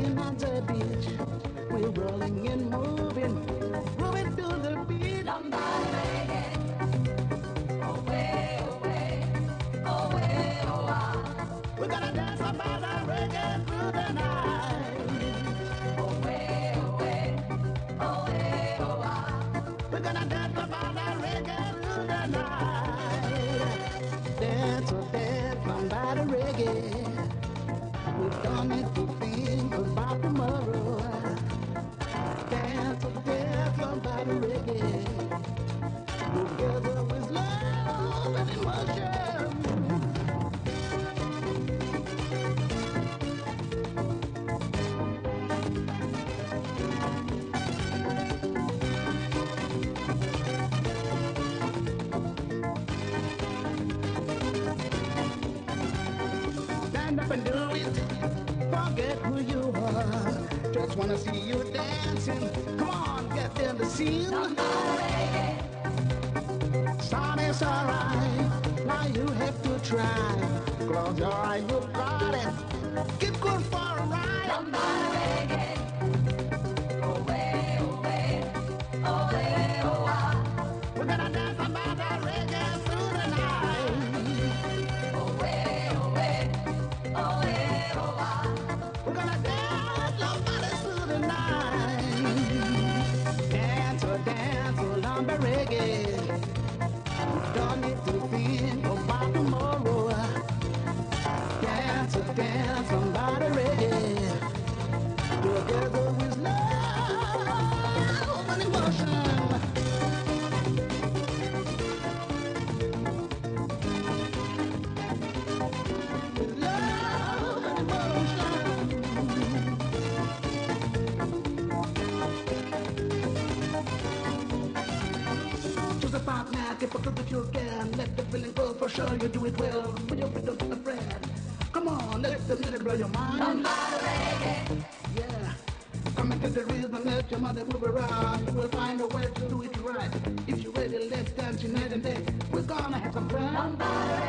In my the beach. We're rolling in moonlight. just wanna see you dancing. Come on, get in the scene. Son, is alright. Now you have to try. Close your eyes, you got it. prove that you can. Let the feeling go for sure, you do it well. When you're with a friend. Come on, let the music blow your mind. Come on, lady. Yeah. Come into the rhythm, let your mother move around. You will find a way to do it right. If you're ready, let's dance tonight and day. We're gonna have some fun. Come on,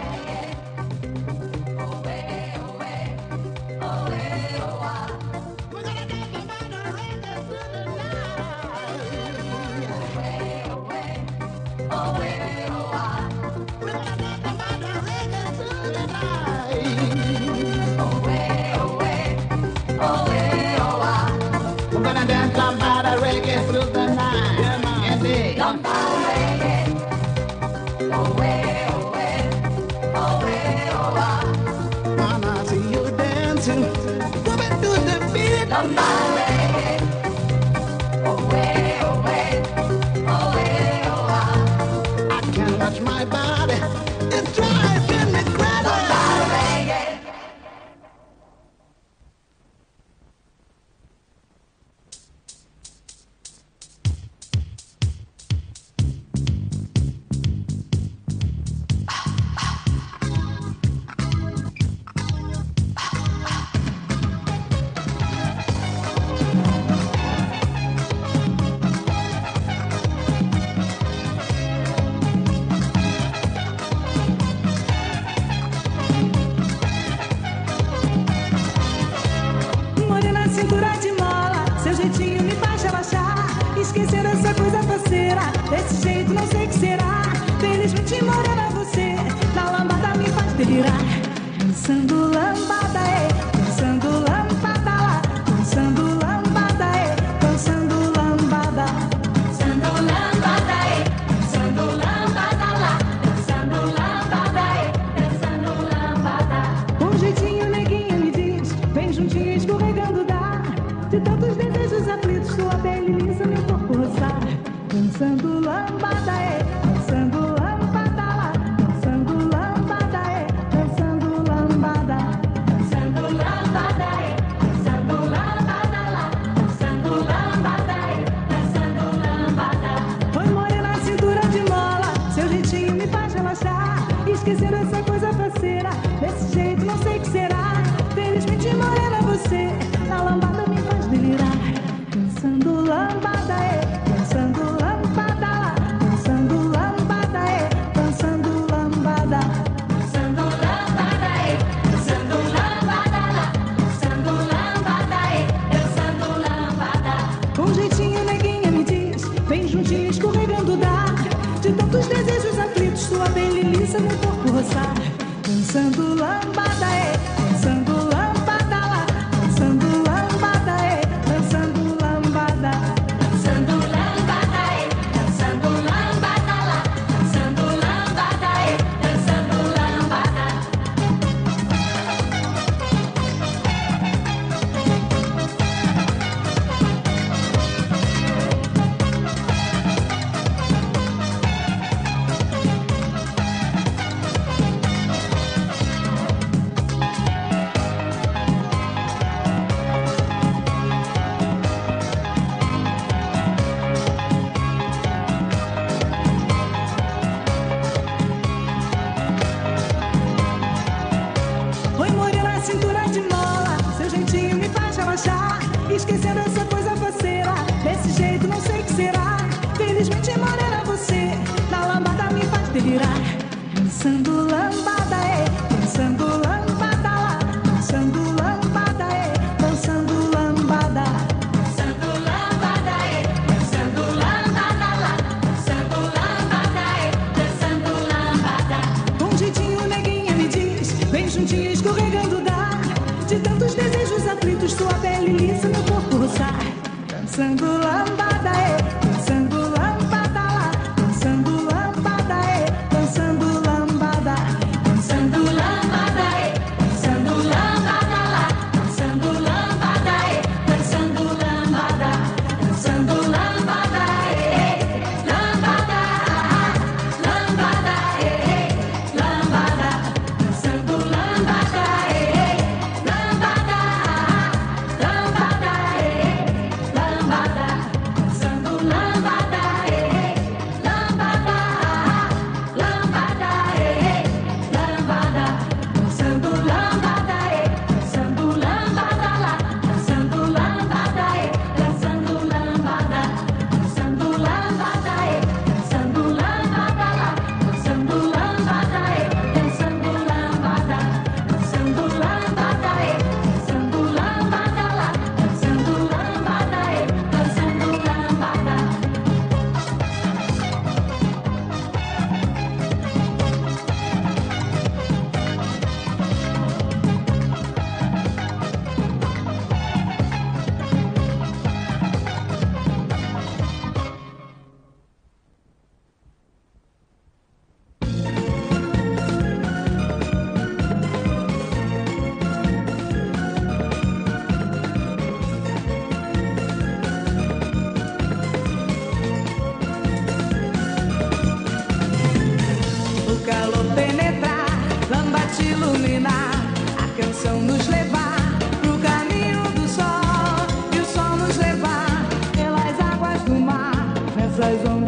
eyes on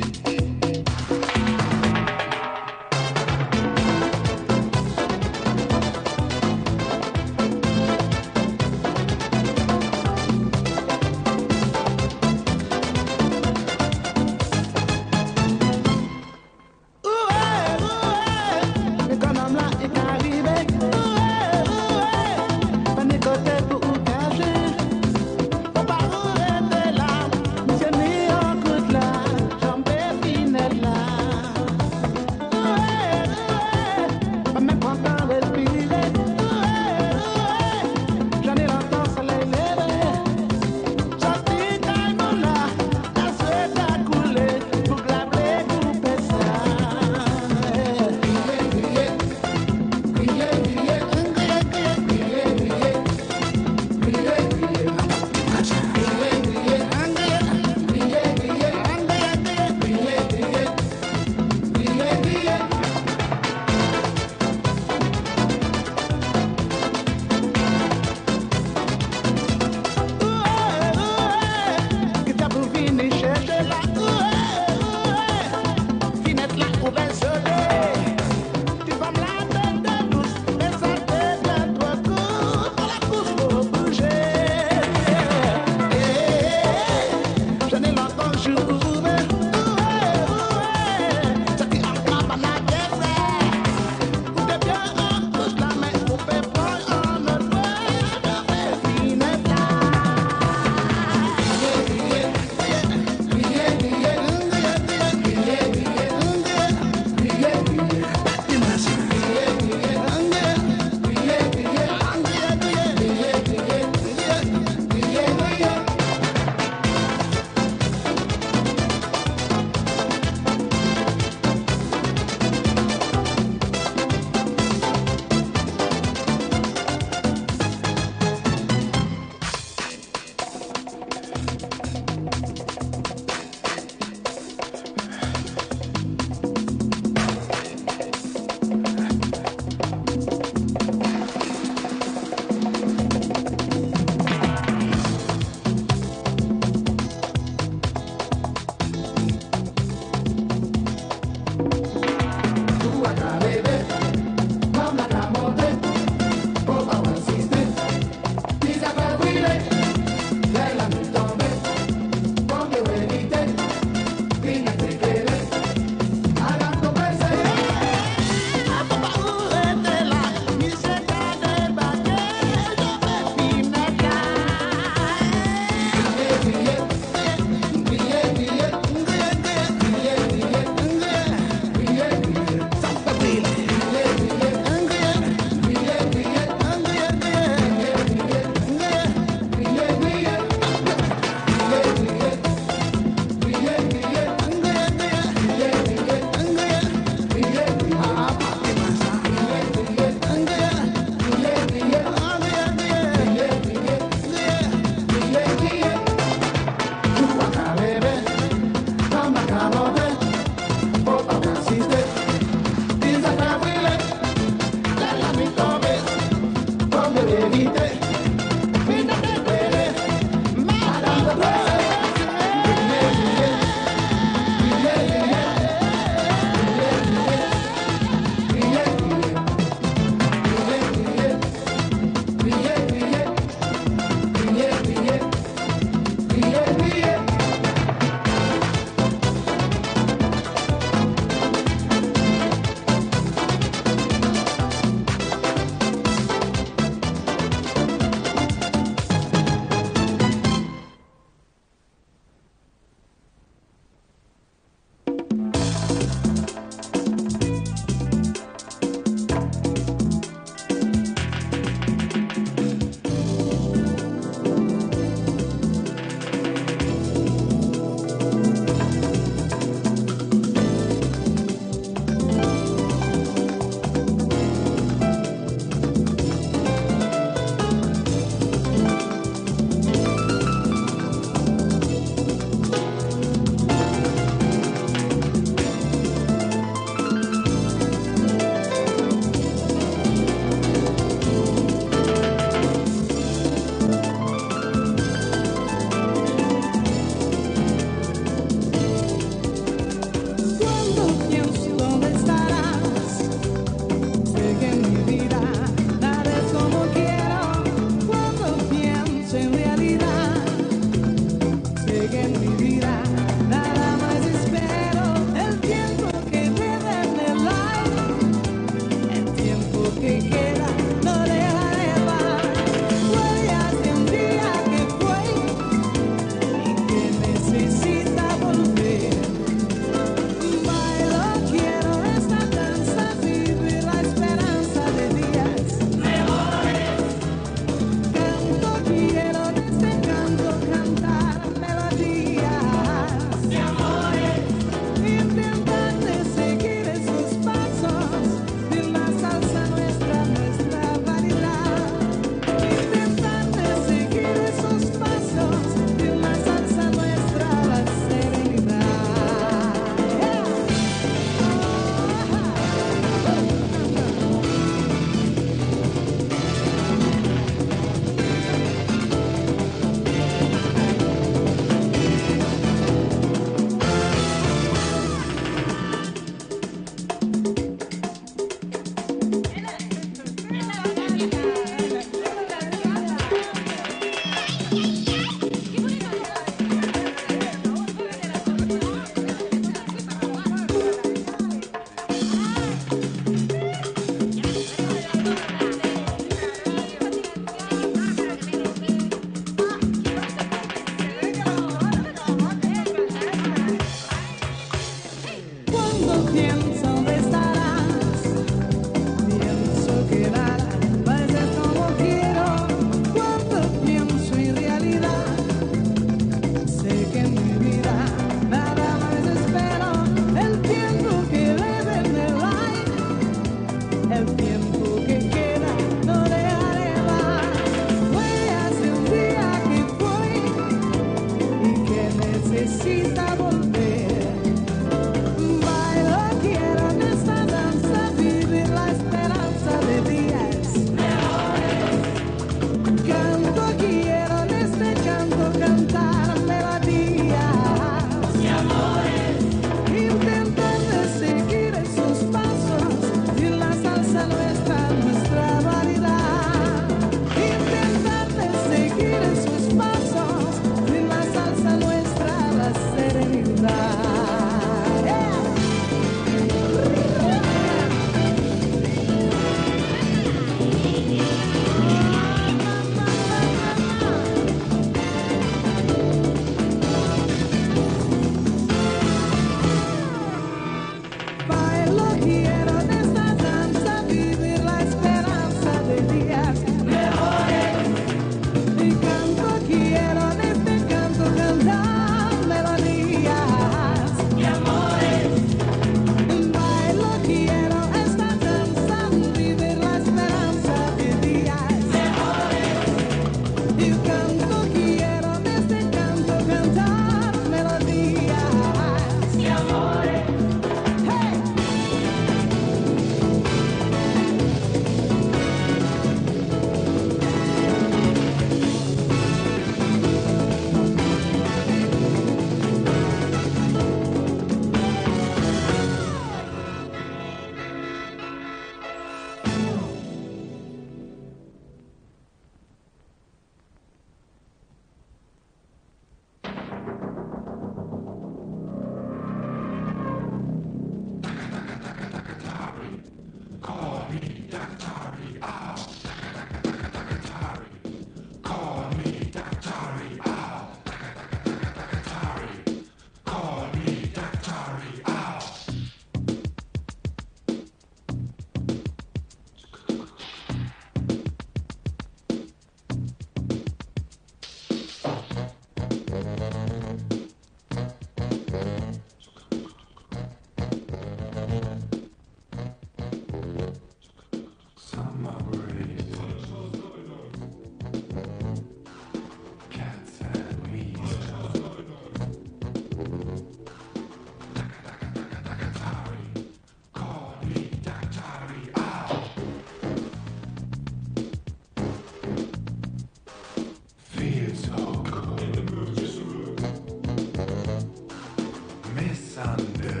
Sunday.